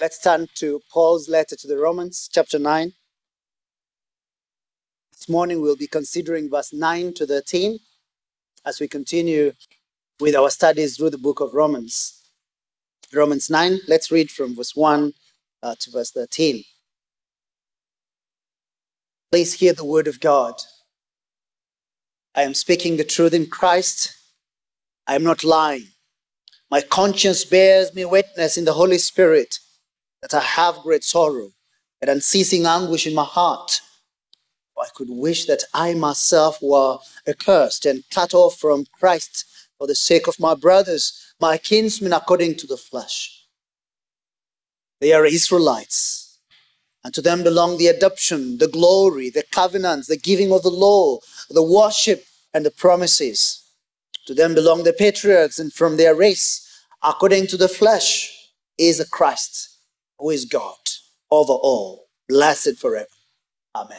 Let's turn to Paul's letter to the Romans, chapter 9. This morning we'll be considering verse 9 to 13 as we continue with our studies through the book of Romans. Romans 9, let's read from verse 1 uh, to verse 13. Please hear the word of God. I am speaking the truth in Christ. I am not lying. My conscience bears me witness in the Holy Spirit that I have great sorrow and unceasing anguish in my heart. I could wish that I myself were accursed and cut off from Christ for the sake of my brothers, my kinsmen according to the flesh. They are Israelites, and to them belong the adoption, the glory, the covenants, the giving of the law, the worship, and the promises. To them belong the patriarchs, and from their race, according to the flesh, is Christ, who is God over all, blessed forever. Amen.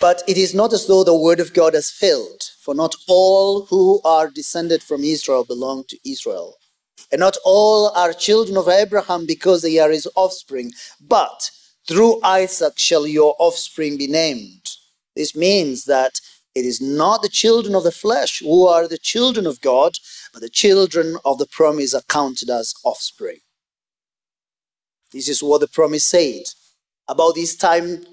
But it is not as though the word of God has failed, for not all who are descended from Israel belong to Israel. And not all are children of Abraham because they are his offspring, but through Isaac shall your offspring be named. This means that it is not the children of the flesh who are the children of God, but the children of the promise are counted as offspring. This is what the promise said. About this time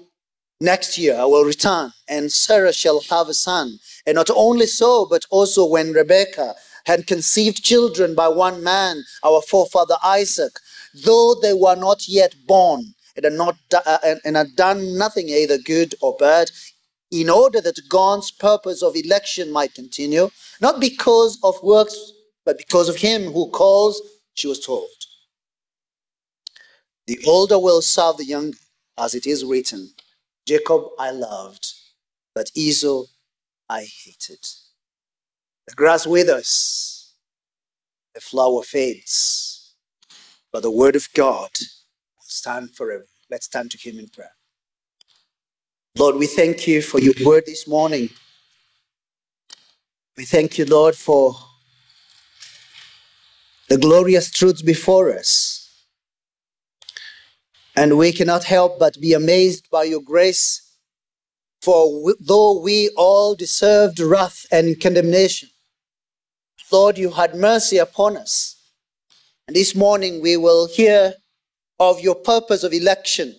next year I will return, and Sarah shall have a son. And not only so, but also when Rebekah had conceived children by one man, our forefather Isaac, though they were not yet born, and had, not, uh, and had done nothing either good or bad, in order that God's purpose of election might continue, not because of works, but because of him who calls, she was told. The older will serve the younger, as it is written, Jacob I loved, but Esau I hated. The grass withers, the flower fades, but the word of God will stand forever. Let's stand to him in prayer. Lord, we thank you for your word this morning. We thank you, Lord, for the glorious truths before us. And we cannot help but be amazed by your grace. For though we all deserved wrath and condemnation, Lord, you had mercy upon us. And this morning we will hear of your purpose of election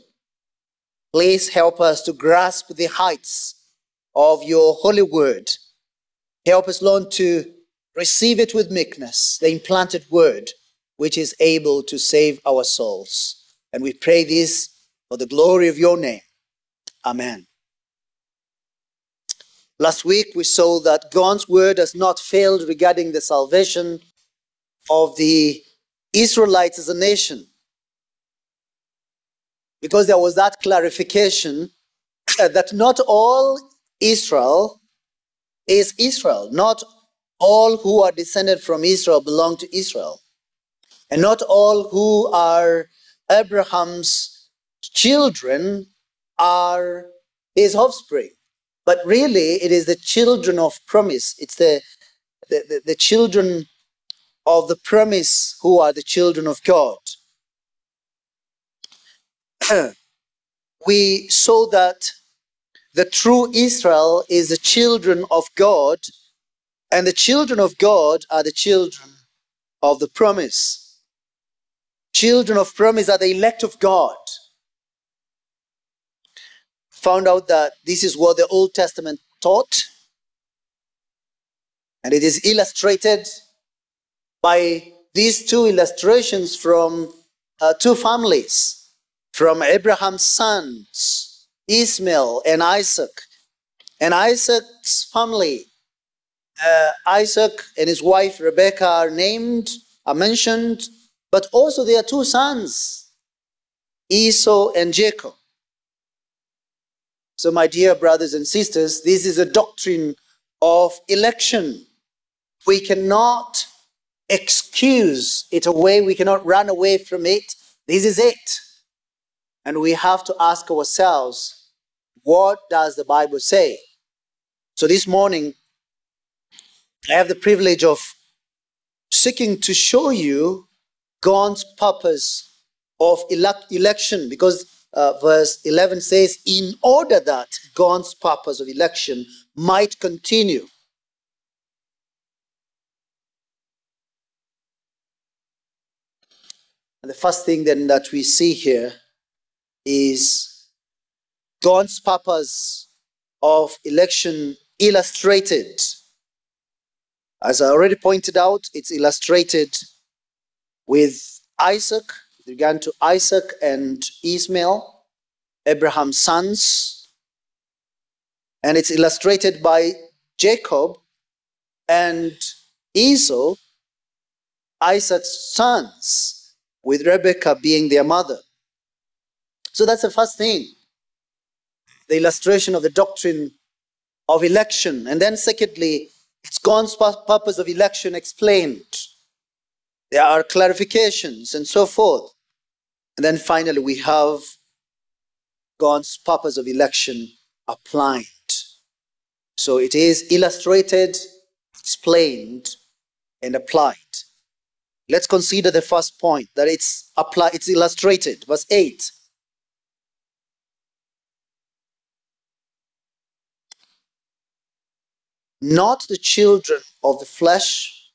Please help us to grasp the heights of your holy word. Help us, Lord, to receive it with meekness, the implanted word, which is able to save our souls. And we pray this for the glory of your name. Amen. Last week we saw that God's word has not failed regarding the salvation of the Israelites as a nation because there was that clarification uh, that not all Israel is Israel. Not all who are descended from Israel belong to Israel. And not all who are Abraham's children are his offspring. But really, it is the children of promise. It's the, the, the, the children of the promise who are the children of God. we saw that the true Israel is the children of God, and the children of God are the children of the promise. Children of promise are the elect of God. Found out that this is what the Old Testament taught, and it is illustrated by these two illustrations from uh, two families from Abraham's sons, Ishmael and Isaac. And Isaac's family, uh, Isaac and his wife Rebekah are named, are mentioned, but also their two sons, Esau and Jacob. So, my dear brothers and sisters, this is a doctrine of election. We cannot excuse it away, we cannot run away from it. This is it. And we have to ask ourselves, what does the Bible say? So this morning, I have the privilege of seeking to show you God's purpose of elect- election because uh, verse 11 says, in order that God's purpose of election might continue. And the first thing then that we see here is God's purpose of election illustrated. As I already pointed out, it's illustrated with Isaac, it began to Isaac and Ishmael, Abraham's sons, and it's illustrated by Jacob and Esau, Isaac's sons, with Rebekah being their mother. So that's the first thing the illustration of the doctrine of election. And then, secondly, it's God's purpose of election explained. There are clarifications and so forth. And then finally, we have God's purpose of election applied. So it is illustrated, explained, and applied. Let's consider the first point that it's applied, it's illustrated. Verse 8. Not the children of the flesh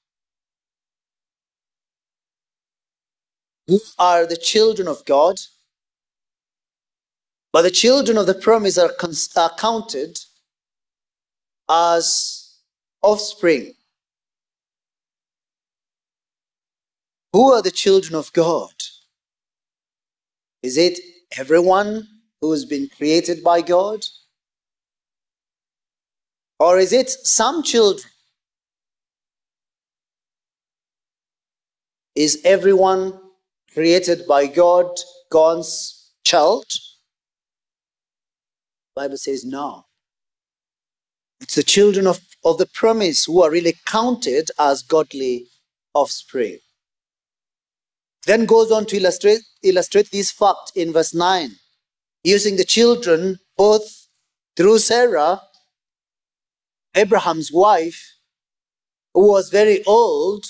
who are the children of God, but the children of the promise are, are counted as offspring. Who are the children of God? Is it everyone who has been created by God? Or is it some children? Is everyone created by God God's child? Bible says no. It's the children of, of the promise who are really counted as godly offspring. Then goes on to illustrate, illustrate this fact in verse 9, using the children both through Sarah, Abraham's wife, who was very old,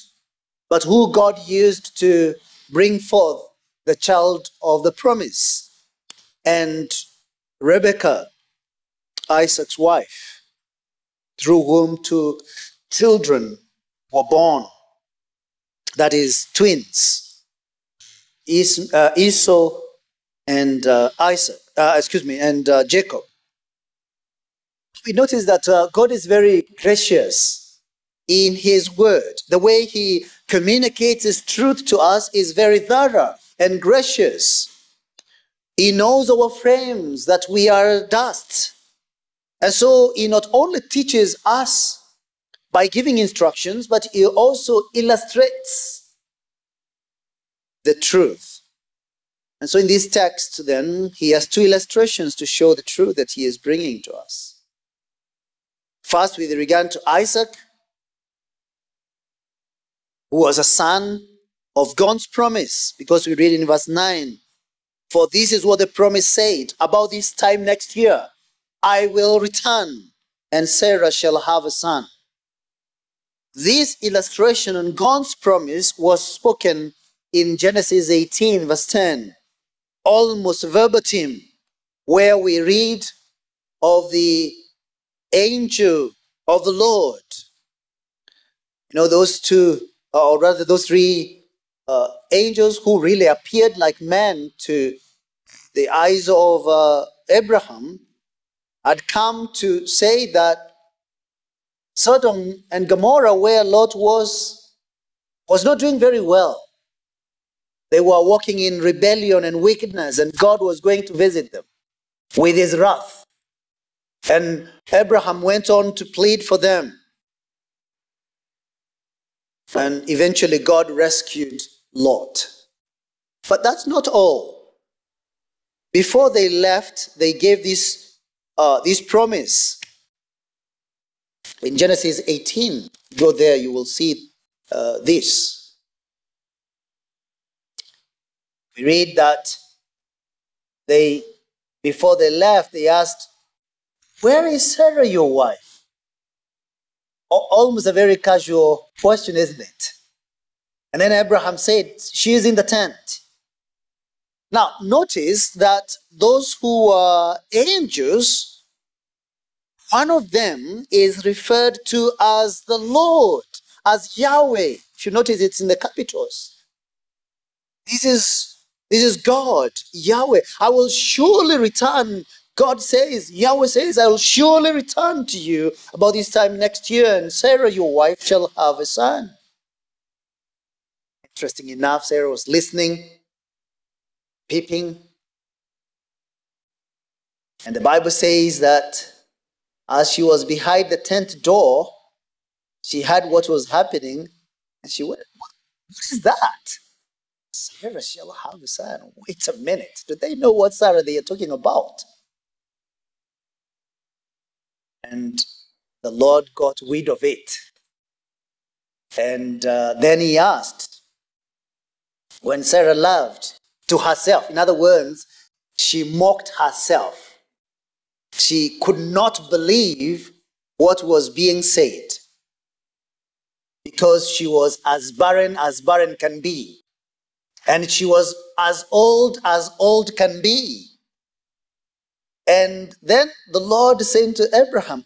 but who God used to bring forth the child of the promise. And Rebekah, Isaac's wife, through whom two children were born, that is, twins, uh, Esau and uh, Isaac, uh, excuse me, and uh, Jacob. We notice that uh, God is very gracious in His word. The way He communicates His truth to us is very thorough and gracious. He knows our frames, that we are dust. And so He not only teaches us by giving instructions, but He also illustrates the truth. And so in this text, then, He has two illustrations to show the truth that He is bringing to us. First, with regard to Isaac, who was a son of God's promise, because we read in verse 9, For this is what the promise said about this time next year I will return, and Sarah shall have a son. This illustration on God's promise was spoken in Genesis 18, verse 10, almost verbatim, where we read of the angel of the Lord. You know, those two uh, or rather those three uh, angels who really appeared like men to the eyes of uh, Abraham had come to say that Sodom and Gomorrah, where Lot was, was not doing very well. They were walking in rebellion and wickedness, and God was going to visit them with his wrath. And Abraham went on to plead for them. And eventually, God rescued Lot. But that's not all. Before they left, they gave this, uh, this promise. In Genesis 18, go there, you will see uh, this. We read that they, before they left, they asked, Where is Sarah, your wife? almost a very casual question, isn't it? And then Abraham said, She is in the tent. Now, notice that those who are angels, one of them is referred to as the Lord, as Yahweh. If you notice, it's in the capitals. This is, this is God, Yahweh. I will surely return. God says, Yahweh says, I will surely return to you about this time next year, and Sarah, your wife, shall have a son. Interesting enough, Sarah was listening, peeping. And the Bible says that as she was behind the tent door, she heard what was happening and she went, What, what is that? Sarah shall have a son. Wait a minute. Do they know what Sarah they are talking about? And the Lord got wind of it. And uh, then he asked, when Sarah loved to herself. In other words, she mocked herself. She could not believe what was being said because she was as barren as barren can be. And she was as old as old can be. And then the Lord said to Abraham,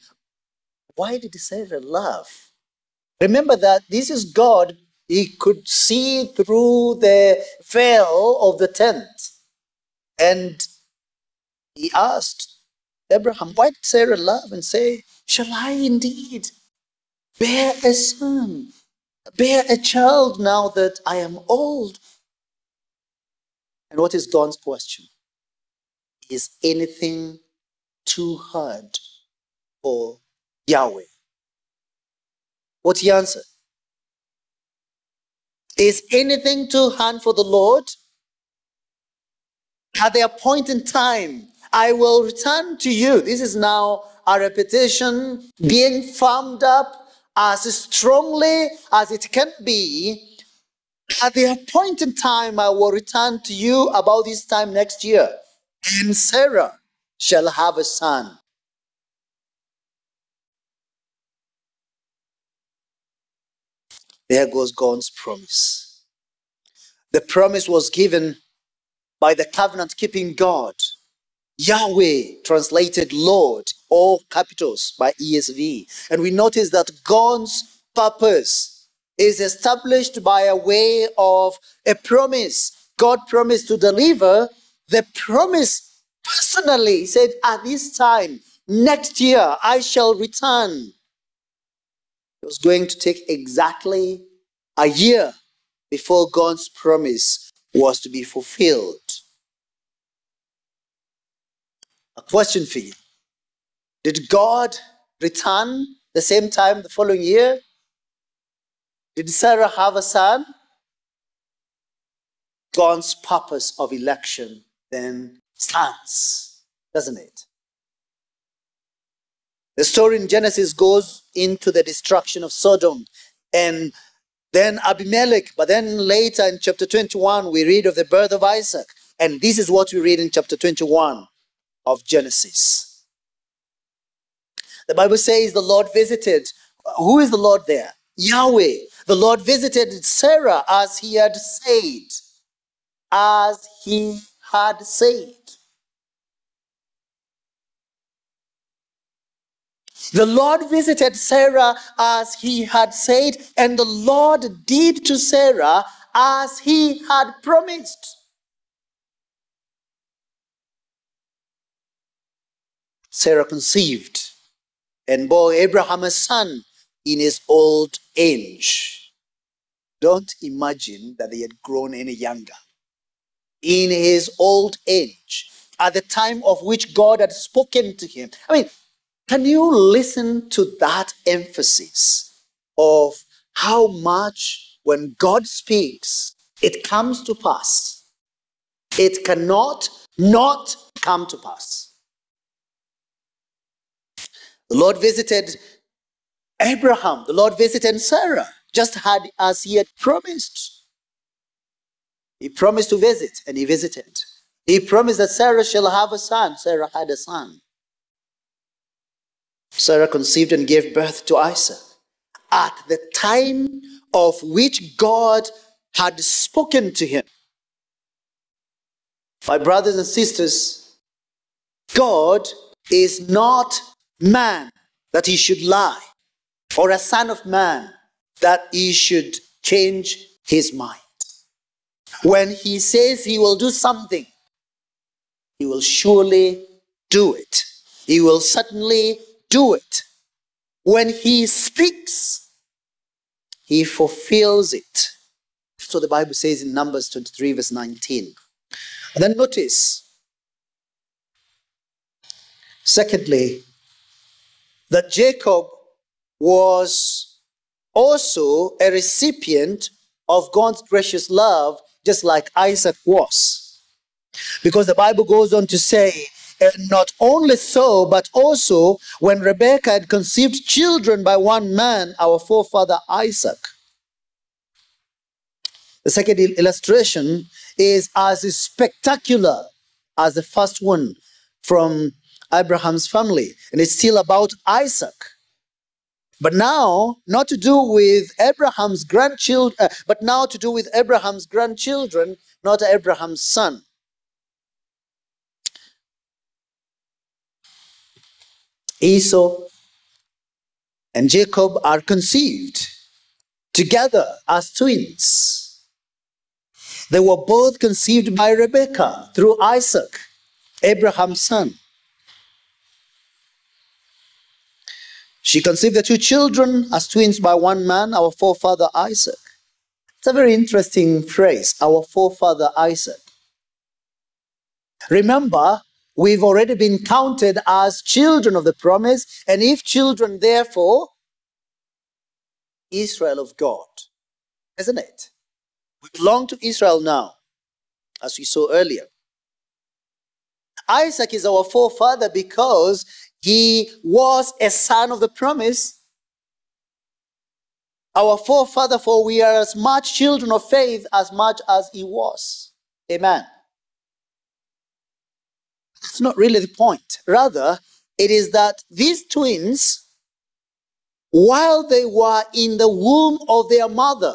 Why did Sarah laugh? Remember that this is God he could see through the veil of the tent. And he asked Abraham, Why did Sarah laugh and say, Shall I indeed bear a son, bear a child now that I am old? And what is God's question? Is anything too hard for Yahweh? What he answered? Is anything too hard for the Lord? At the appointed time, I will return to you. This is now a repetition being farmed up as strongly as it can be. At the appointed time, I will return to you about this time next year. And Sarah shall have a son. There goes God's promise. The promise was given by the covenant keeping God. Yahweh, translated Lord, all capitals by ESV. And we notice that God's purpose is established by a way of a promise. God promised to deliver the promise personally. He said, At this time, next year, I shall return it was going to take exactly a year before God's promise was to be fulfilled. A question for you Did God return the same time the following year? Did Sarah have a son? God's purpose of election then stands, doesn't it? The story in Genesis goes into the destruction of Sodom and then Abimelech. But then later in chapter 21, we read of the birth of Isaac. And this is what we read in chapter 21 of Genesis. The Bible says the Lord visited. Who is the Lord there? Yahweh. The Lord visited Sarah as he had said. As he had said. The Lord visited Sarah as he had said, and the Lord did to Sarah as he had promised. Sarah conceived and bore Abraham a son in his old age. Don't imagine that they had grown any younger. In his old age, at the time of which God had spoken to him. I mean, can you listen to that emphasis of how much when God speaks, it comes to pass? It cannot not come to pass. The Lord visited Abraham, the Lord visited Sarah, just had as he had promised. He promised to visit, and he visited. He promised that Sarah shall have a son. Sarah had a son. Sarah conceived and gave birth to Isaac at the time of which God had spoken to him. My brothers and sisters, God is not man that he should lie, or a son of man that he should change his mind. When he says he will do something, he will surely do it. He will certainly do it. When he speaks, he fulfills it. So the Bible says in Numbers 23, verse 19. And then notice, secondly, that Jacob was also a recipient of God's gracious love, just like Isaac was. Because the Bible goes on to say, not only so, but also when Rebekah had conceived children by one man, our forefather Isaac. The second illustration is as spectacular as the first one from Abraham's family, and it's still about Isaac. But now, not to do with Abraham's grandchildren, uh, but now to do with Abraham's grandchildren, not Abraham's son. Esau and Jacob are conceived together as twins. They were both conceived by Rebekah through Isaac, Abraham's son. She conceived the two children as twins by one man, our forefather Isaac. It's a very interesting phrase, our forefather Isaac. Remember, we've already been counted as children of the promise, and if children, therefore, Israel of God, isn't it? We belong to Israel now, as we saw earlier. Isaac is our forefather because he was a son of the promise. Our forefather, for we are as much children of faith as much as he was. Amen. That's not really the point. Rather, it is that these twins, while they were in the womb of their mother,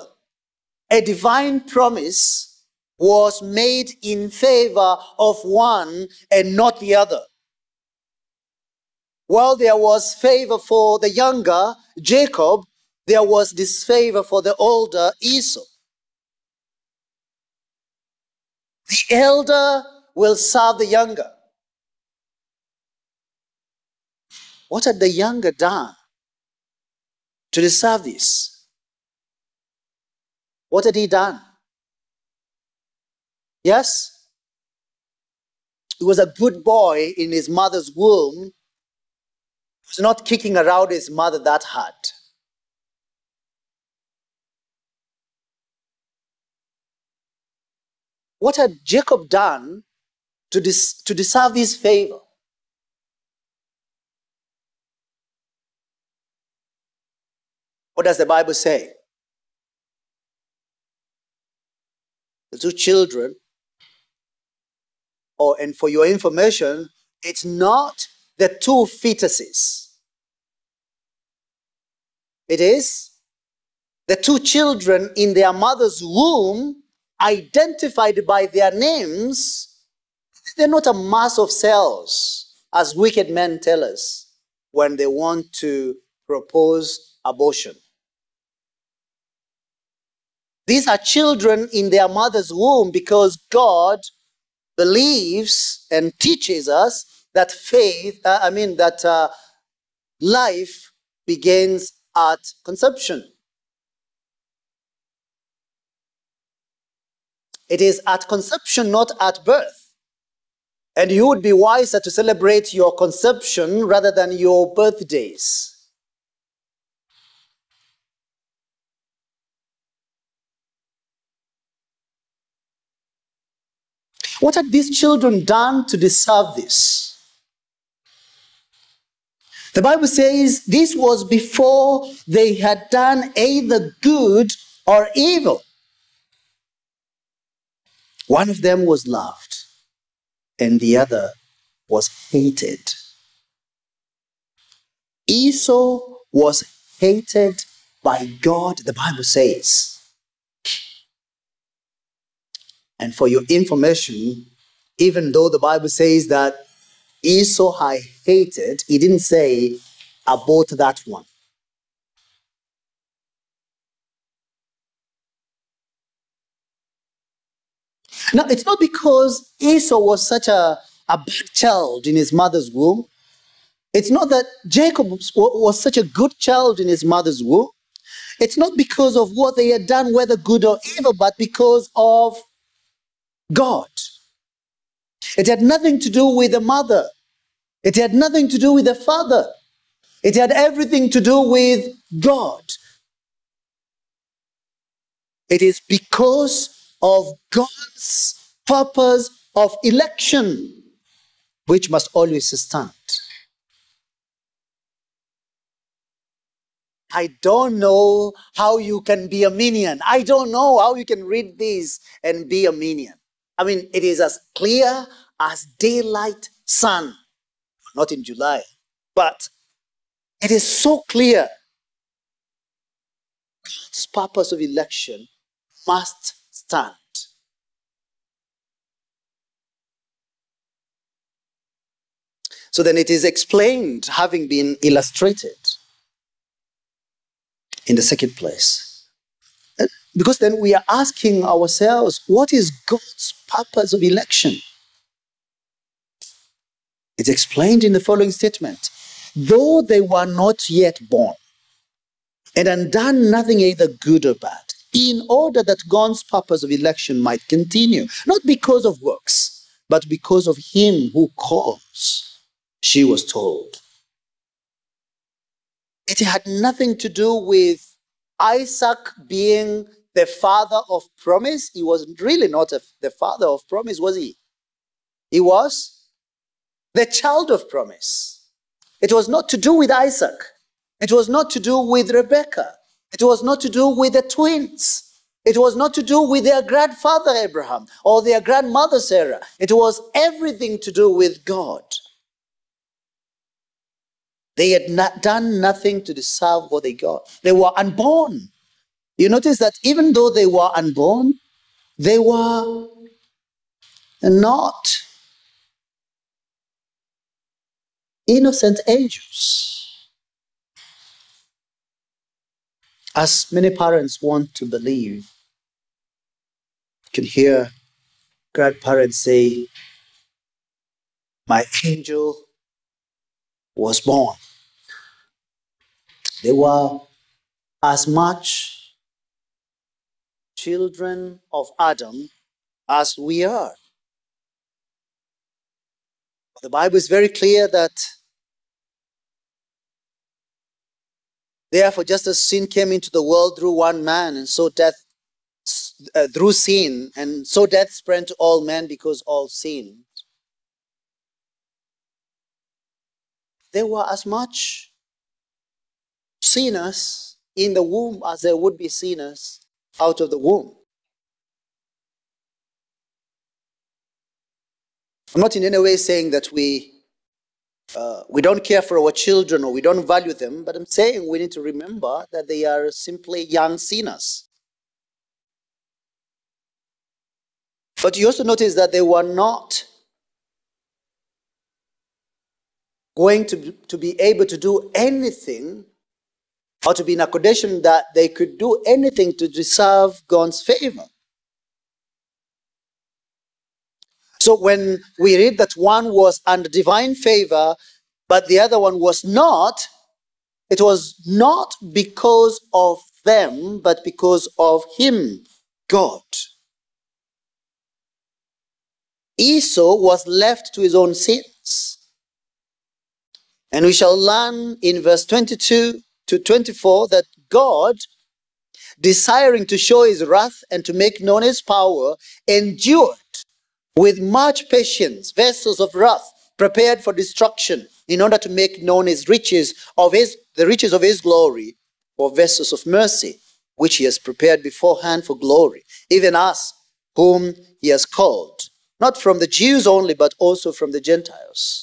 a divine promise was made in favor of one and not the other. While there was favor for the younger Jacob, there was disfavor for the older Esau. The elder will serve the younger. What had the younger done to deserve this? What had he done? Yes? He was a good boy in his mother's womb. Was not kicking around his mother that hard. What had Jacob done to, dis- to deserve this favor? What does the Bible say? The two children, or and for your information, it's not the two fetuses. It is the two children in their mother's womb, identified by their names. They're not a mass of cells, as wicked men tell us when they want to propose abortion. These are children in their mother's womb because God believes and teaches us that faith, uh, I mean, that uh, life begins at conception. It is at conception, not at birth. And you would be wiser to celebrate your conception rather than your birthdays. What had these children done to deserve this? The Bible says this was before they had done either good or evil. One of them was loved, and the other was hated. Esau was hated by God, the Bible says. And for your information, even though the Bible says that Esau I hated, he didn't say about that one. Now, it's not because Esau was such a, a bad child in his mother's womb. It's not that Jacob was such a good child in his mother's womb. It's not because of what they had done, whether good or evil, but because of God. It had nothing to do with the mother. It had nothing to do with the father. It had everything to do with God. It is because of God's purpose of election which must always stand. I don't know how you can be Arminian. I don't know how you can read this and be Arminian. I mean, it is as clear as daylight sun. Not in July, but it is so clear. God's purpose of election must stand. So then it is explained, having been illustrated in the second place. Because then we are asking ourselves, what is God's purpose of election? It's explained in the following statement Though they were not yet born and had done nothing either good or bad, in order that God's purpose of election might continue, not because of works, but because of Him who calls, she was told. It had nothing to do with Isaac being the father of promise. He was really not a, the father of promise, was he? He was the child of promise. It was not to do with Isaac. It was not to do with Rebekah. It was not to do with the twins. It was not to do with their grandfather Abraham or their grandmother Sarah. It was everything to do with God. They had not done nothing to deserve what they got. They were unborn. You notice that even though they were unborn, they were not innocent angels. As many parents want to believe, you can hear grandparents say, My angel was born. They were as much children of Adam as we are. The Bible is very clear that therefore, just as sin came into the world through one man, and so death uh, through sin, and so death spread to all men because all sinned. There were as much sinners in the womb as there would be sinners out of the womb. I'm not in any way saying that we uh, we don't care for our children or we don't value them, but I'm saying we need to remember that they are simply young sinners. But you also notice that they were not going to, to be able to do anything or to be in a condition that they could do anything to deserve God's favor. So when we read that one was under divine favor, but the other one was not, it was not because of them, but because of him, God. Esau was left to his own sins. And we shall learn in verse 22 to 24 that God, desiring to show his wrath and to make known his power, endured with much patience vessels of wrath prepared for destruction in order to make known his riches of his the riches of his glory for vessels of mercy which he has prepared beforehand for glory even us whom he has called not from the Jews only but also from the Gentiles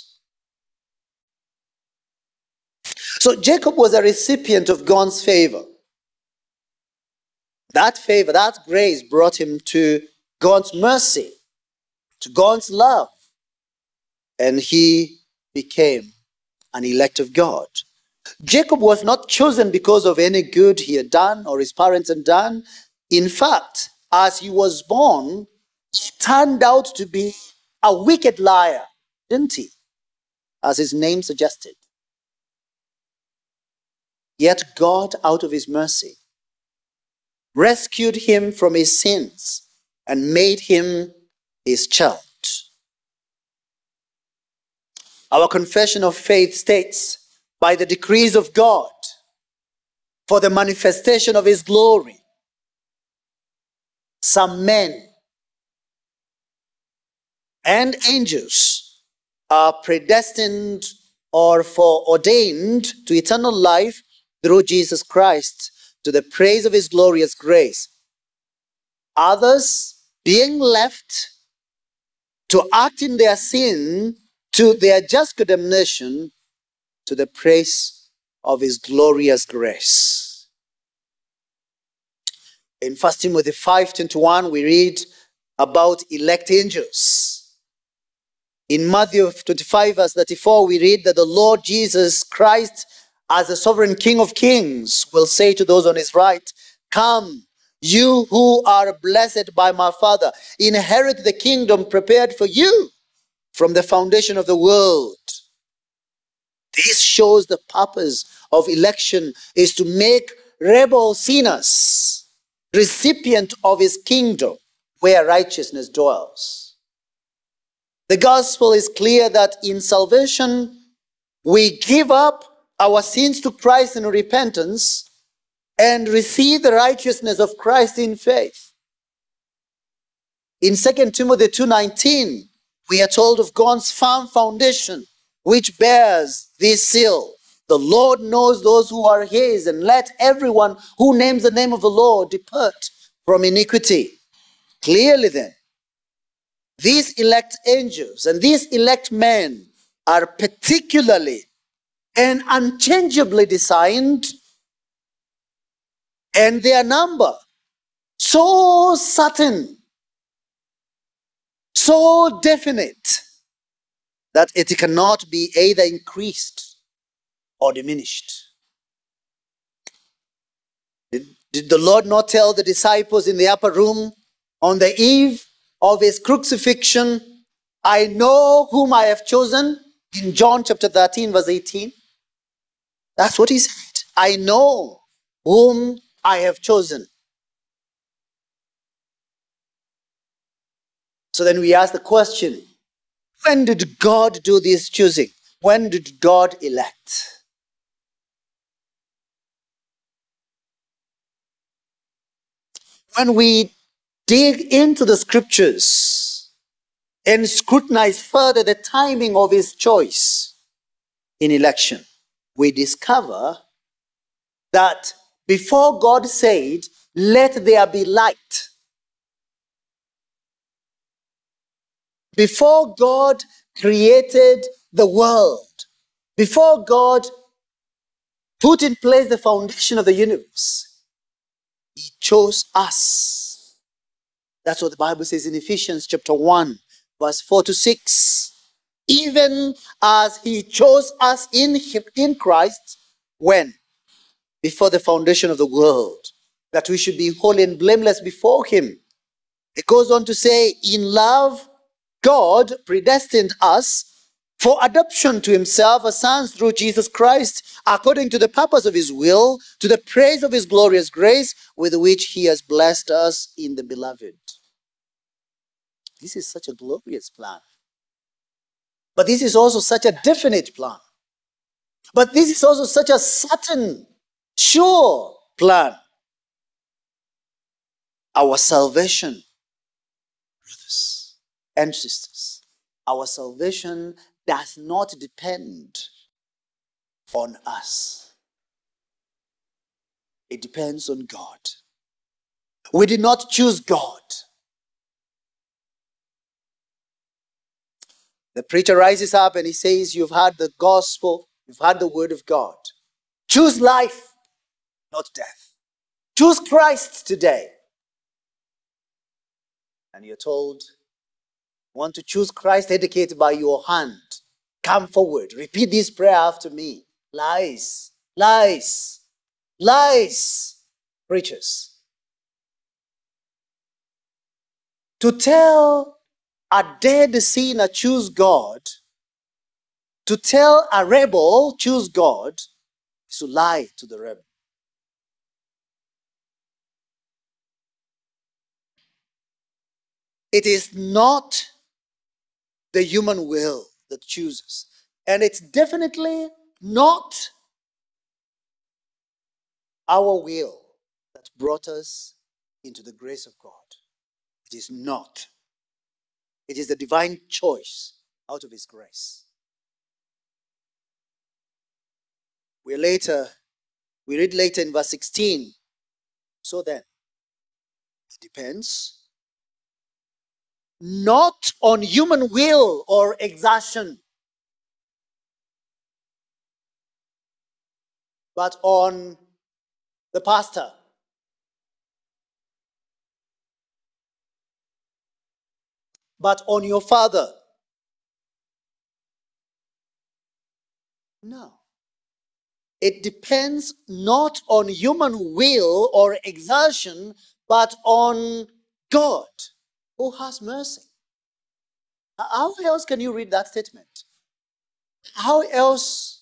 So Jacob was a recipient of God's favor. That favor, that grace brought him to God's mercy, to God's love. And he became an elect of God. Jacob was not chosen because of any good he had done or his parents had done. In fact, as he was born, he turned out to be a wicked liar, didn't he? As his name suggested. Yet God, out of his mercy, rescued him from his sins and made him his child. Our confession of faith states, by the decrees of God, for the manifestation of his glory, some men and angels are predestined or foreordained to eternal life through Jesus Christ to the praise of his glorious grace. Others being left to act in their sin to their just condemnation to the praise of his glorious grace. In 1 Timothy 5:21 we read about elect angels. In Matthew 25 verse 34 we read that the Lord Jesus Christ as the sovereign King of kings will say to those on his right, come you who are blessed by my Father, inherit the kingdom prepared for you from the foundation of the world. This shows the purpose of election is to make rebel sinners recipient of his kingdom where righteousness dwells. The gospel is clear that in salvation we give up our sins to Christ in repentance and receive the righteousness of Christ in faith. In 2 Timothy 2:19, we are told of God's firm foundation which bears this seal. The Lord knows those who are his, and let everyone who names the name of the Lord depart from iniquity. Clearly, then, these elect angels and these elect men are particularly and unchangeably designed and their number so certain, so definite that it cannot be either increased or diminished. Did, did the Lord not tell the disciples in the upper room on the eve of his crucifixion, I know whom I have chosen? In John chapter 13, verse 18. That's what he said. I know whom I have chosen. So then we ask the question when did God do this choosing? When did God elect? When we dig into the scriptures and scrutinize further the timing of his choice in election, we discover that before God said, Let there be light, before God created the world, before God put in place the foundation of the universe, He chose us. That's what the Bible says in Ephesians chapter 1, verse 4 to 6. Even as He chose us in, in Christ, when? Before the foundation of the world, that we should be holy and blameless before Him. It goes on to say, in love, God predestined us for adoption to himself as sons through Jesus Christ, according to the purpose of his will, to the praise of his glorious grace, with which he has blessed us in the beloved. This is such a glorious plan. But this is also such a definite plan. But this is also such a certain, sure plan. Our salvation, brothers and sisters, our salvation does not depend on us. It depends on God. We did not choose God. The preacher rises up and he says, You've heard the gospel, you've heard the word of God. Choose life, not death. Choose Christ today. and you're told, want to choose Christ, educate by your hand. Come forward. Repeat this prayer after me. Lies, lies, lies. Preachers. To tell a dead sinner, choose God, to tell a rebel, choose God, is to lie to the rebel. It is not the human will that chooses. And it's definitely not our will that brought us into the grace of God. It is not. It is the divine choice out of His grace. We later, we read later in verse 16. So then, it depends not on human will or exertion, but on the pastor. But on your father. No. It depends not on human will or exertion, but on God who has mercy. How else can you read that statement? How else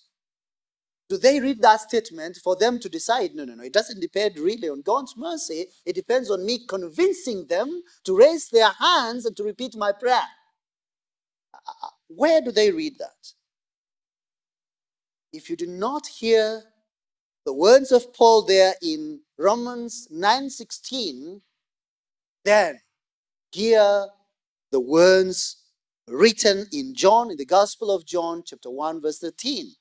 do they read that statement for them to decide? No, no, no. It doesn't depend really on God's mercy. It depends on me convincing them to raise their hands and to repeat my prayer. Where do they read that? If you do not hear the words of Paul there in Romans 9:16, then hear the words written in John, in the Gospel of John, chapter 1, verse 13.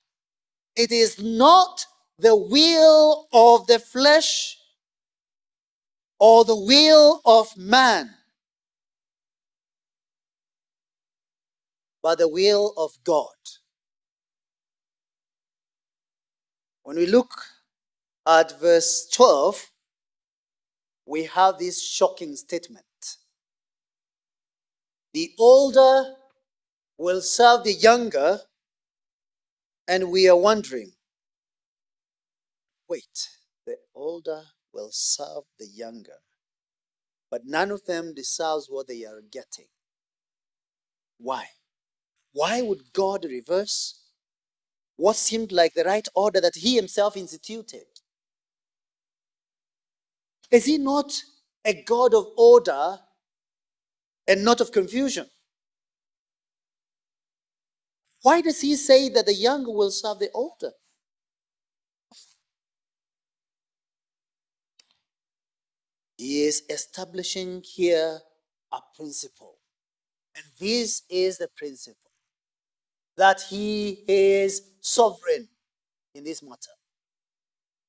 It is not the will of the flesh or the will of man, but the will of God. When we look at verse 12, we have this shocking statement the older will serve the younger, and we are wondering wait, the older will serve the younger, but none of them deserves what they are getting. Why? Why would God reverse what seemed like the right order that He Himself instituted? Is He not a God of order and not of confusion. Why does he say that the younger will serve the older? He is establishing here a principle. And this is the principle that he is sovereign in this matter.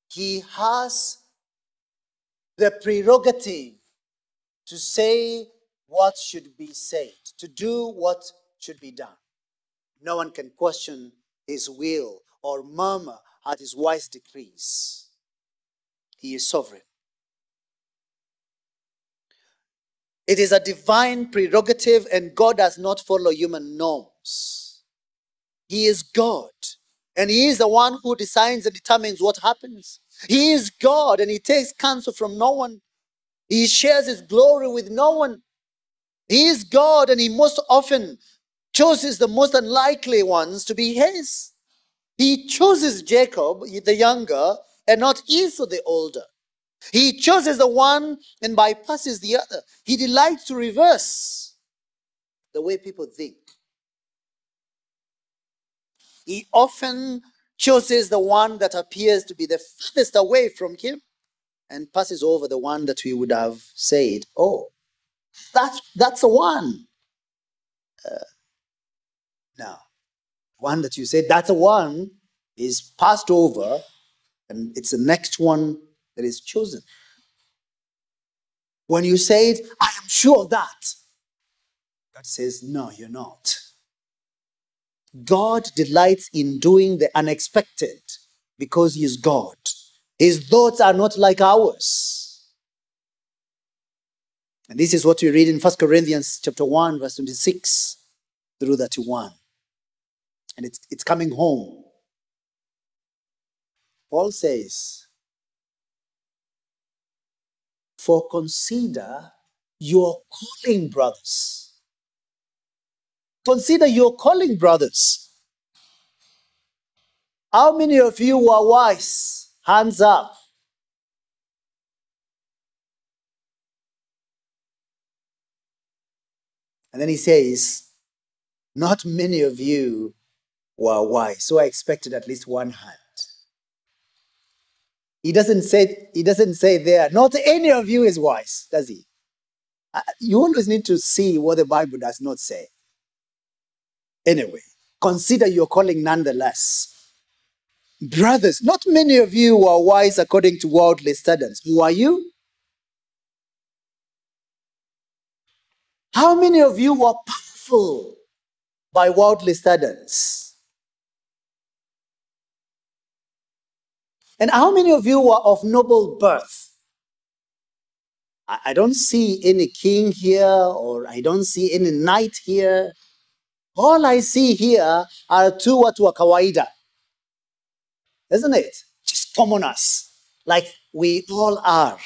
He has the prerogative to say what should be said, to do what should be done. No one can question his will or murmur at his wise decrees. He is sovereign. It is a divine prerogative, and God does not follow human norms. He is God, and He is the one who decides and determines what happens. He is God, and He takes counsel from no one. He shares His glory with no one. He is God and he most often chooses the most unlikely ones to be his. He chooses Jacob, the younger, and not Esau, the older. He chooses the one and bypasses the other. He delights to reverse the way people think. He often chooses the one that appears to be the furthest away from him and passes over the one that we would have said, Oh, that's, that's the one. Uh, now, one that you say that's a one is passed over, and it's the next one that is chosen. When you say it, I am sure of that. God says, No, you're not. God delights in doing the unexpected because He is God. His thoughts are not like ours. And this is what we read in 1 Corinthians chapter 1, verse 26 through 31. And it's, it's coming home. Paul says, For consider your calling, brothers. Consider your calling, brothers. How many of you are wise? Hands up. And then he says, Not many of you were wise. So I expected at least one hand. He doesn't say, he doesn't say there, not any of you is wise, does he? Uh, You always need to see what the Bible does not say. Anyway, consider your calling nonetheless. Brothers, not many of you were wise according to worldly standards. Who are you? How many of you were powerful by worldly standards? And how many of you were of noble birth? I don't see any king here, or I don't see any knight here. All I see here are two watu wa kawaida, isn't it? Just commoners, like we all are.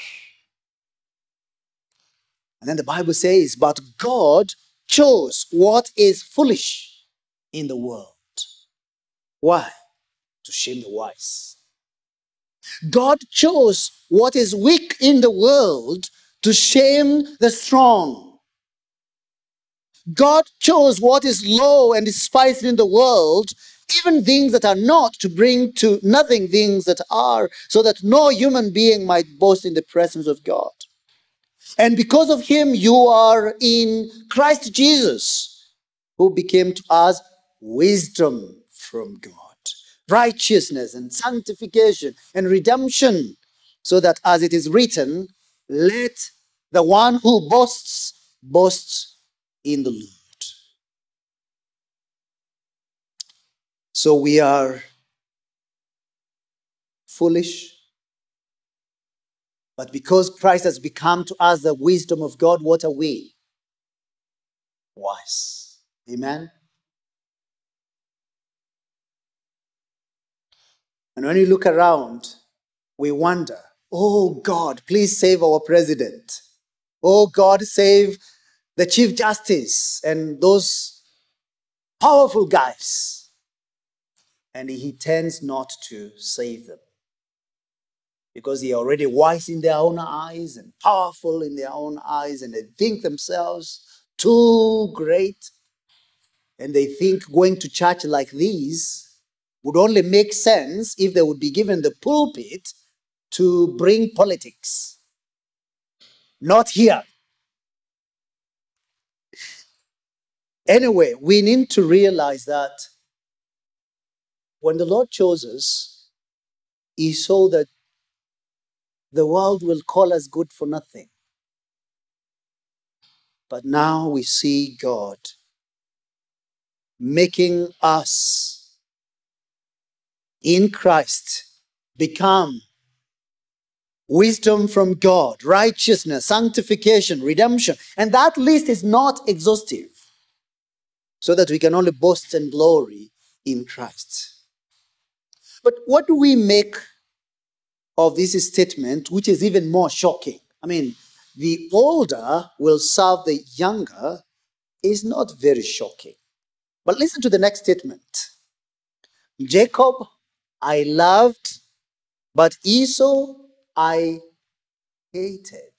And then the Bible says, But God chose what is foolish in the world. Why? To shame the wise. God chose what is weak in the world to shame the strong. God chose what is low and despised in the world, even things that are not, to bring to nothing things that are, so that no human being might boast in the presence of God. And because of him, you are in Christ Jesus, who became to us wisdom from God, righteousness and sanctification and redemption, so that as it is written, let the one who boasts boast in the Lord. So we are foolish, but because Christ has become to us the wisdom of God, what are we? Wise. Amen. And when you look around, we wonder, oh God, please save our president. Oh God, save the Chief Justice and those powerful guys. And he tends not to save them because they are already wise in their own eyes and powerful in their own eyes, and they think themselves too great. And they think going to church like these would only make sense if they would be given the pulpit to bring politics. Not here. Anyway, we need to realize that when the Lord chose us, He saw that the world will call us good for nothing. But now we see God making us in Christ become wisdom from God, righteousness, sanctification, redemption. And that list is not exhaustive, so that we can only boast and glory in Christ. But what do we make of this statement, which is even more shocking? I mean, the older will serve the younger is not very shocking. But listen to the next statement Jacob I loved, but Esau I hated.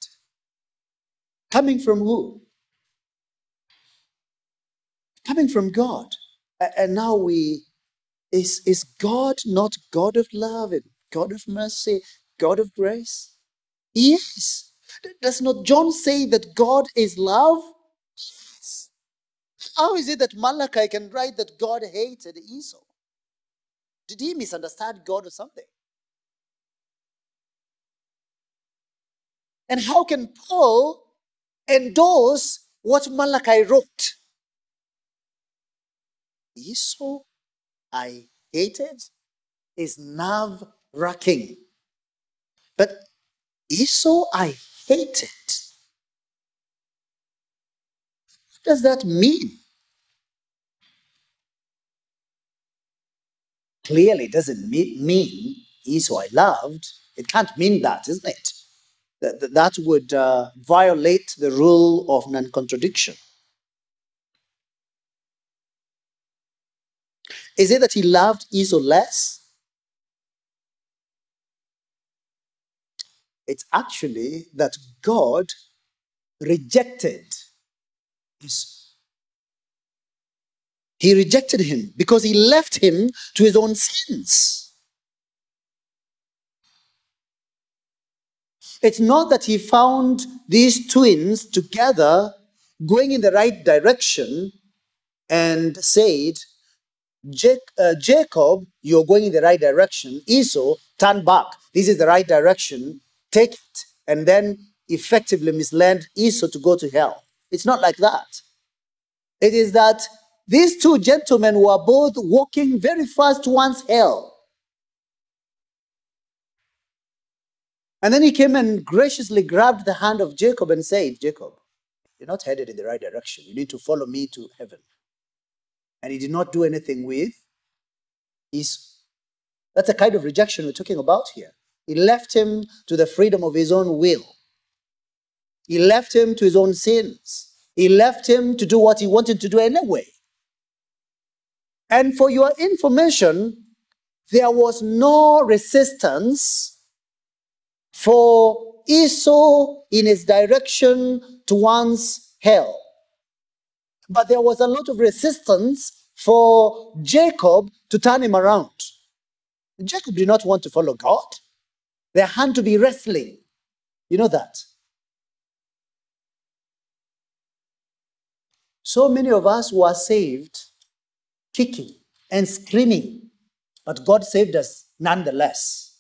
Coming from who? Coming from God. And now we, is, is God not God of love and God of mercy, God of grace? Yes. Does not John say that God is love? Yes. How is it that Malachi can write that God hated Esau? Did he misunderstand God or something? And how can Paul endorse what Malachi wrote? Esau I hated is nerve wracking. But Esau I hated. What does that mean? Clearly, doesn't mean Esau I loved. It can't mean that, isn't it? That, that would uh, violate the rule of non contradiction. Is it that he loved Esau less? It's actually that God rejected Esau. He rejected him because he left him to his own sins. It's not that he found these twins together going in the right direction and said, uh, Jacob, you're going in the right direction. Esau, turn back. This is the right direction. Take it. And then effectively misled Esau to go to hell. It's not like that. It is that these two gentlemen were both walking very fast towards hell. And then he came and graciously grabbed the hand of Jacob and said, Jacob, you're not headed in the right direction. You need to follow me to heaven. And he did not do anything with Esau. That's the kind of rejection we're talking about here. He left him to the freedom of his own will. He left him to his own sins. He left him to do what he wanted to do anyway. And for your information, there was no resistance for Esau in his direction towards hell. But there was a lot of resistance for Jacob to turn him around. Jacob did not want to follow God. There had to be wrestling. You know that. So many of us were saved kicking and screaming, but God saved us nonetheless.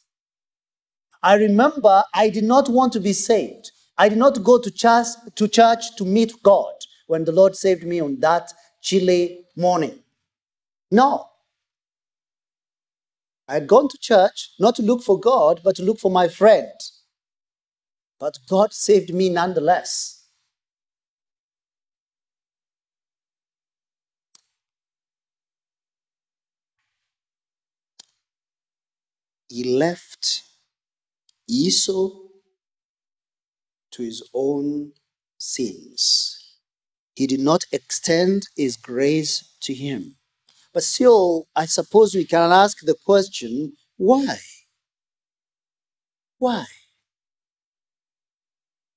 I remember I did not want to be saved. I did not go to church to, church to meet God when the Lord saved me on that chilly morning. No. I had gone to church not to look for God, but to look for my friend. But God saved me nonetheless. He left Esau to his own sins. He did not extend his grace to him. But still, I suppose we can ask the question why? Why?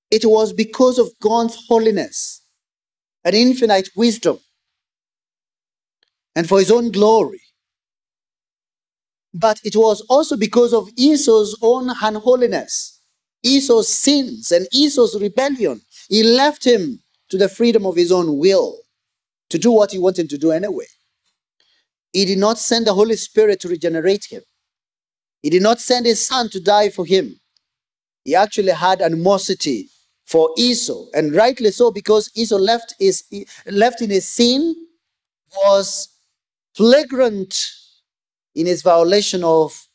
It was because of God's holiness and infinite wisdom and for his own glory but it was also because of Esau's own unholiness, Esau's sins, and Esau's rebellion. He left him to the freedom of his own will to do what he wanted to do anyway. He did not send the Holy Spirit to regenerate him. He did not send his son to die for him. He actually had animosity for Esau, and rightly so, because Esau left, his, left in his sin was flagrant in its violation of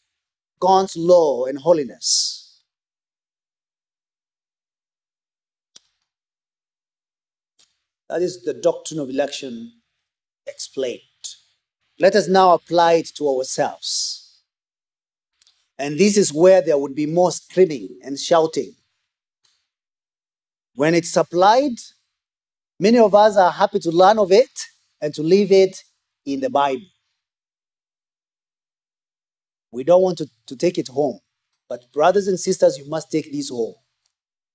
God's law and holiness. That is the doctrine of election explained. Let us now apply it to ourselves. And this is where there would be more screaming and shouting. When it's applied, many of us are happy to learn of it and to leave it in the Bible. We don't want to, to take it home. But, brothers and sisters, you must take this home.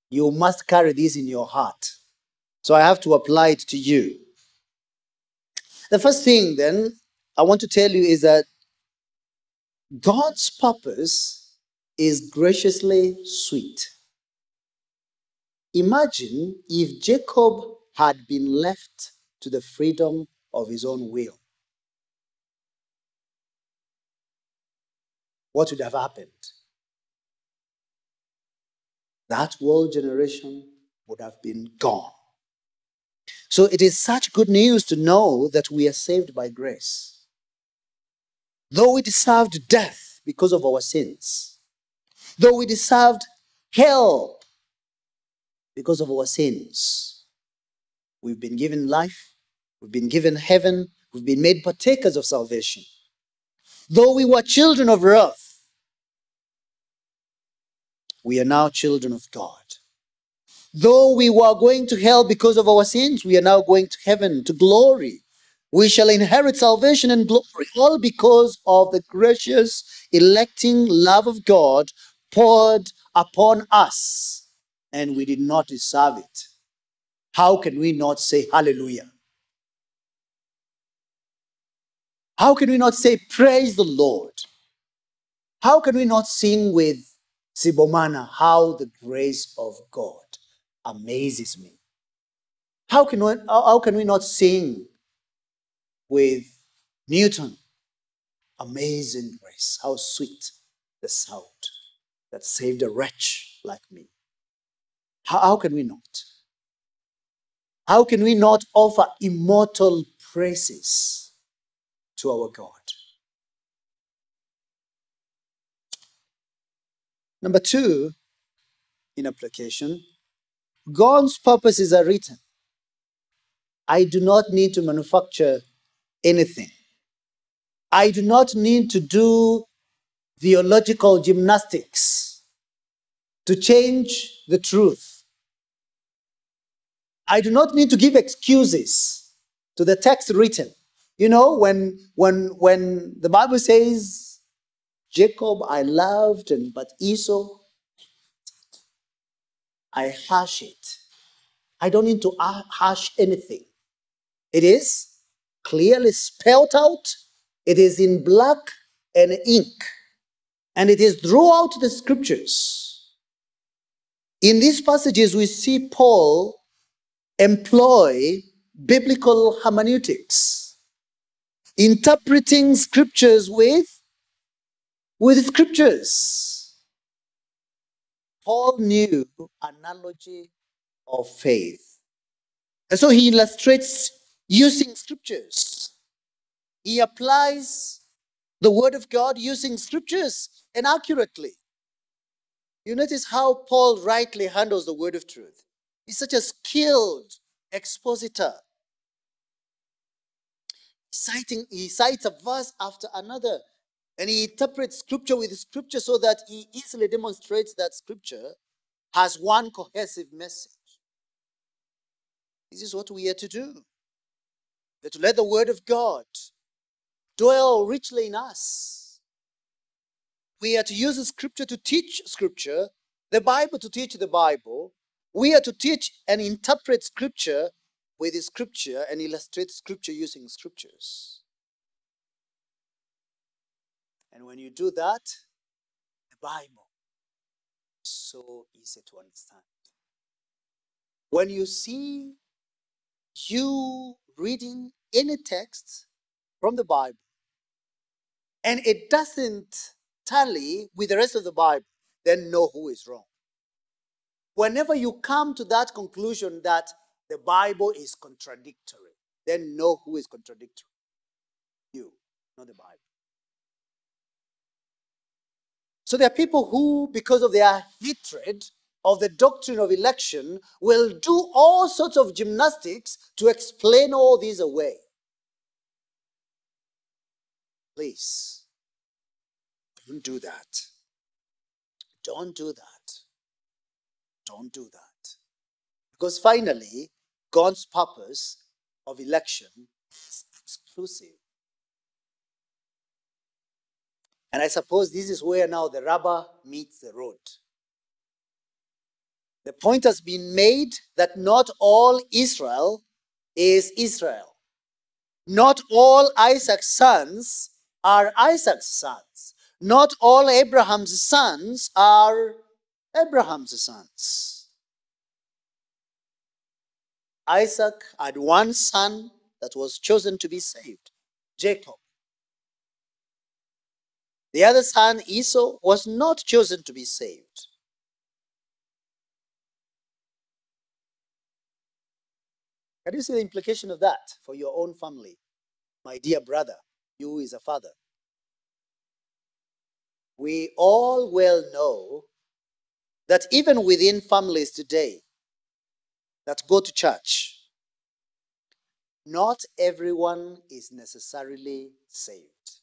You must carry this in your heart. So, I have to apply it to you. The first thing, then, I want to tell you is that God's purpose is graciously sweet. Imagine if Jacob had been left to the freedom of his own will. What would have happened? That world generation would have been gone. So it is such good news to know that we are saved by grace. Though we deserved death because of our sins, though we deserved hell because of our sins, We've been given life, we've been given heaven, we've been made partakers of salvation. Though we were children of wrath, we are now children of God. Though we were going to hell because of our sins, we are now going to heaven, to glory. We shall inherit salvation and glory, all because of the gracious, electing love of God poured upon us, and we did not deserve it. How can we not say hallelujah? How can we not say praise the Lord? How can we not sing with Sibomana, how the grace of God amazes me? How can we, how can we not sing with Newton, amazing grace, how sweet the sound that saved a wretch like me? How, how can we not? How can we not offer immortal praises to our God? Number two, in application, God's purposes are written. I do not need to manufacture anything. I do not need to do theological gymnastics to change the truth. I do not need to give excuses to the text written. You know, when when when the Bible says Jacob I loved and but Esau I hash it. I don't need to ha- hash anything. It is clearly spelled out. It is in black and ink. And it is throughout the scriptures. In these passages, we see Paul employ biblical hermeneutics, interpreting scriptures with, with scriptures. Paul knew analogy of faith. And so he illustrates using scriptures. He applies the word of God using scriptures and accurately. You notice how Paul rightly handles the word of truth. He's such a skilled expositor. Citing, he cites a verse after another, and he interprets scripture with scripture so that he easily demonstrates that scripture has one cohesive message. This is what we are to do. That to let the word of God dwell richly in us. We are to use scripture to teach scripture, the Bible to teach the Bible. We are to teach and interpret scripture with scripture and illustrate scripture using scriptures. And when you do that, the Bible is so easy to understand. When you see you reading any text from the Bible and it doesn't tally with the rest of the Bible, then know who is wrong. Whenever you come to that conclusion that the Bible is contradictory, then know who is contradictory. You, not the Bible. So there are people who, because of their hatred of the doctrine of election, will do all sorts of gymnastics to explain all these away. Please, don't do that. Don't do that. Don't do that. Because finally, God's purpose of election is exclusive. And I suppose this is where now the rubber meets the road. The point has been made that not all Israel is Israel. Not all Isaac's sons are Isaac's sons. Not all Abraham's sons are Abraham's sons. Isaac had one son that was chosen to be saved, Jacob. The other son, Esau, was not chosen to be saved. Can you see the implication of that for your own family? My dear brother, you is a father. We all well know that even within families today that go to church, not everyone is necessarily saved.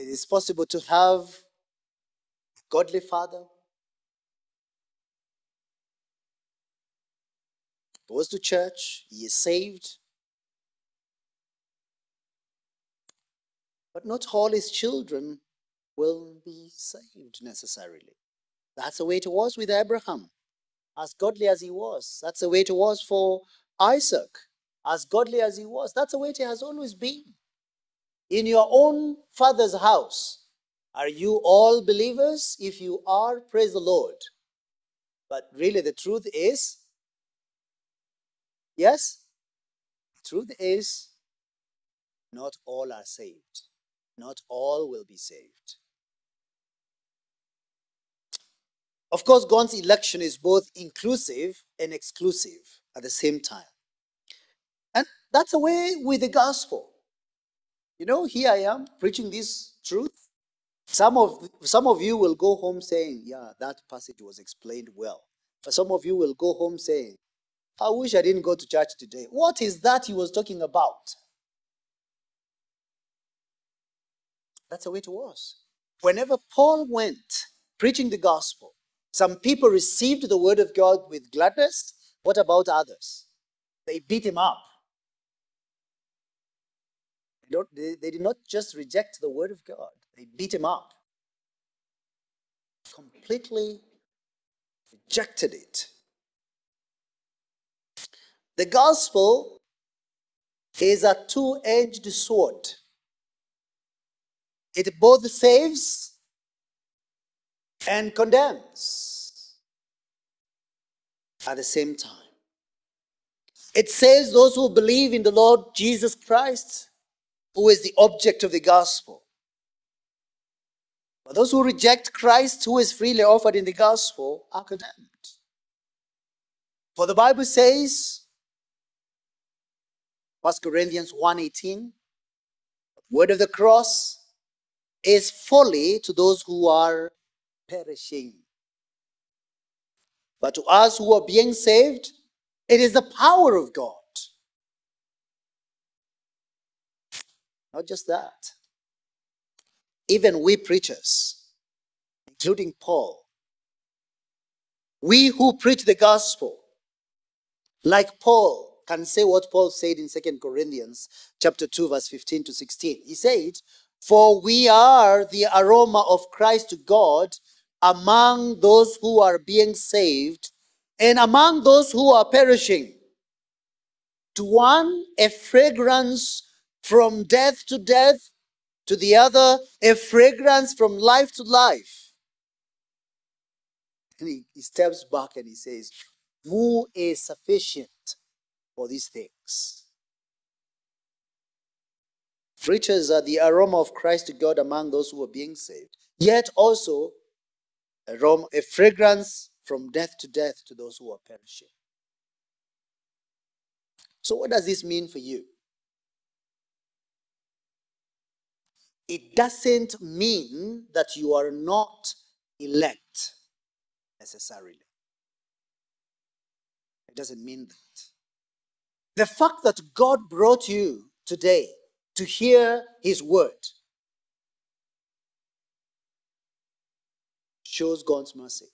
It is possible to have a godly father, goes to church, he is saved, but not all his children will be saved necessarily. That's the way it was with Abraham, as godly as he was. That's the way it was for Isaac, as godly as he was. That's the way it has always been. In your own father's house, are you all believers? If you are, praise the Lord. But really, the truth is, yes, the truth is, not all are saved. Not all will be saved. Of course, God's election is both inclusive and exclusive at the same time. And that's the way with the gospel. You know, here I am preaching this truth. Some of, some of you will go home saying, Yeah, that passage was explained well. But some of you will go home saying, I wish I didn't go to church today. What is that he was talking about? That's the way it was. Whenever Paul went preaching the gospel, some people received the word of God with gladness. What about others? They beat him up. They, don't, they, they did not just reject the word of God, they beat him up. Completely rejected it. The gospel is a two edged sword, it both saves and condemns at the same time. It saves those who believe in the Lord Jesus Christ, who is the object of the gospel. But those who reject Christ, who is freely offered in the gospel, are condemned. For the Bible says, 1 Corinthians 1:18, word of the cross is folly to those who are perishing. But to us who are being saved, it is the power of God. Not just that. Even we preachers, including Paul, we who preach the gospel, like Paul, can say what Paul said in Second Corinthians chapter 2, verse 15 to 16. He said, For we are the aroma of Christ to God among those who are being saved and among those who are perishing. To one, a fragrance from death to death, to the other, a fragrance from life to life. And he, he steps back and he says, Who is sufficient for these things? Preachers are the aroma of Christ to God among those who are being saved, yet also a, a fragrance from death to death to those who are perishing. So, what does this mean for you? It doesn't mean that you are not elect necessarily. It doesn't mean that. The fact that God brought you today to hear His word shows God's mercy.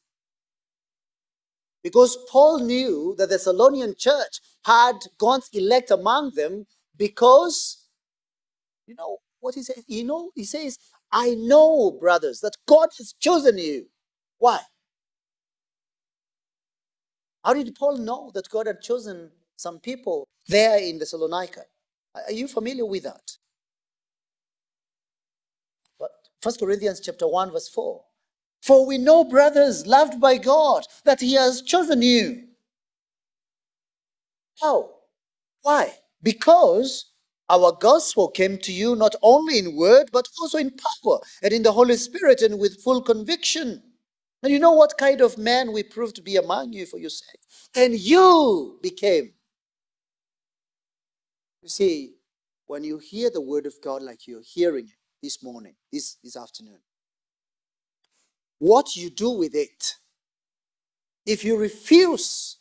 Because Paul knew that the Thessalonian church had God's elect among them because, you know what he says? You know, he says, I know, brothers, that God has chosen you. Why? How did Paul know that God had chosen some people there in Thessalonica? Are you familiar with that? But 1 Corinthians chapter 1, verse 4. For we know, brothers, loved by God, that He has chosen you. How? Why? Because our gospel came to you not only in word, but also in power and in the Holy Spirit and with full conviction. And you know what kind of man we proved to be among you for your sake. And you became. You see, when you hear the word of God like you're hearing it this morning, this, this afternoon, what you do with it if you refuse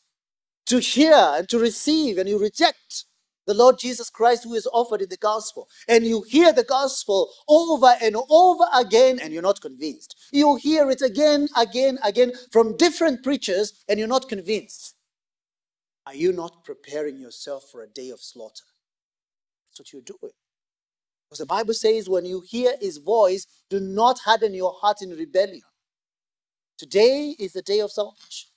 to hear and to receive and you reject the Lord Jesus Christ who is offered in the gospel, and you hear the gospel over and over again and you're not convinced, you hear it again, again, again from different preachers and you're not convinced, are you not preparing yourself for a day of slaughter? That's what you're doing. Because the Bible says, when you hear his voice, do not harden your heart in rebellion. Today is the day of salvation.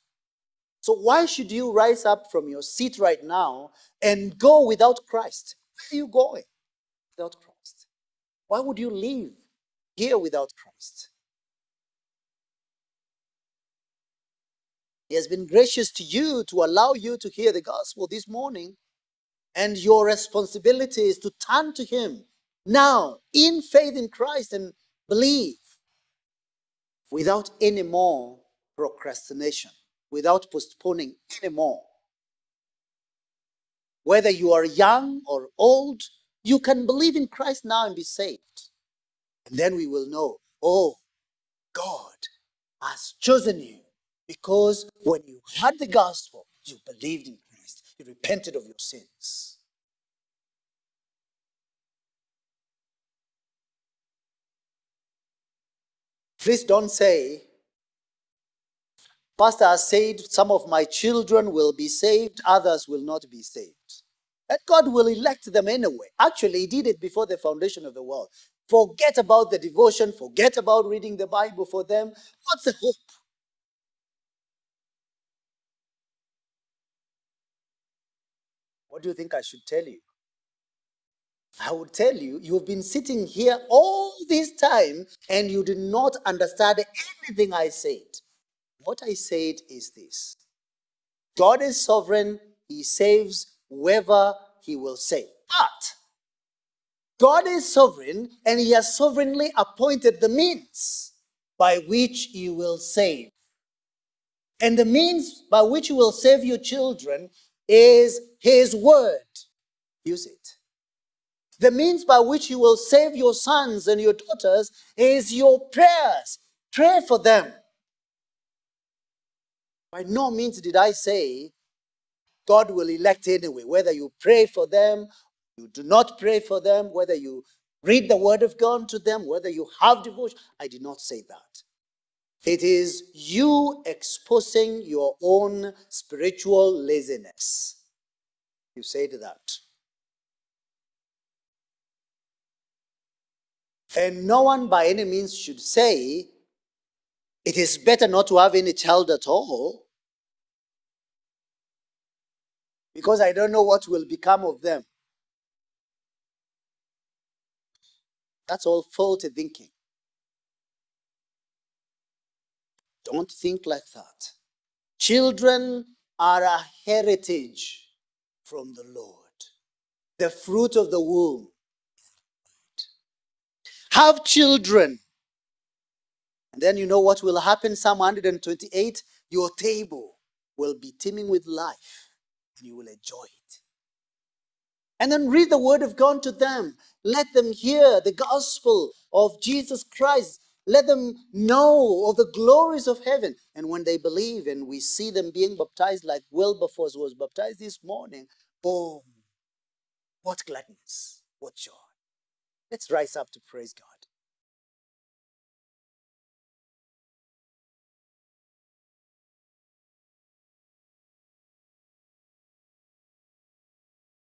So, why should you rise up from your seat right now and go without Christ? Where are you going without Christ? Why would you leave here without Christ? He has been gracious to you to allow you to hear the gospel this morning, and your responsibility is to turn to Him now in faith in Christ and believe without any more procrastination, without postponing anymore. Whether you are young or old, you can believe in Christ now and be saved. And then we will know, oh, God has chosen you because when you heard the gospel, you believed in Christ, you repented of your sins. Please don't say, Pastor has said some of my children will be saved, others will not be saved. And God will elect them anyway. Actually, He did it before the foundation of the world. Forget about the devotion, forget about reading the Bible for them. What's the hope? What do you think I should tell you? I would tell you, you've been sitting here all this time and you did not understand anything I said. What I said is this God is sovereign, He saves whoever He will save. But God is sovereign and He has sovereignly appointed the means by which He will save. And the means by which He will save your children is His word. Use it. The means by which you will save your sons and your daughters is your prayers. Pray for them. By no means did I say God will elect anyway, whether you pray for them, you do not pray for them, whether you read the word of God to them, whether you have devotion. I did not say that. It is you exposing your own spiritual laziness. You said that. And no one by any means should say it is better not to have any child at all because I don't know what will become of them. That's all faulty thinking. Don't think like that. Children are a heritage from the Lord, the fruit of the womb have children. Then you know what will happen? Psalm 128 your table will be teeming with life and you will enjoy it. And then read the word of God to them. Let them hear the gospel of Jesus Christ. Let them know of the glories of heaven. And when they believe and we see them being baptized like Wilberforce was baptized this morning, boom. What gladness, what joy. Let's rise up to praise God.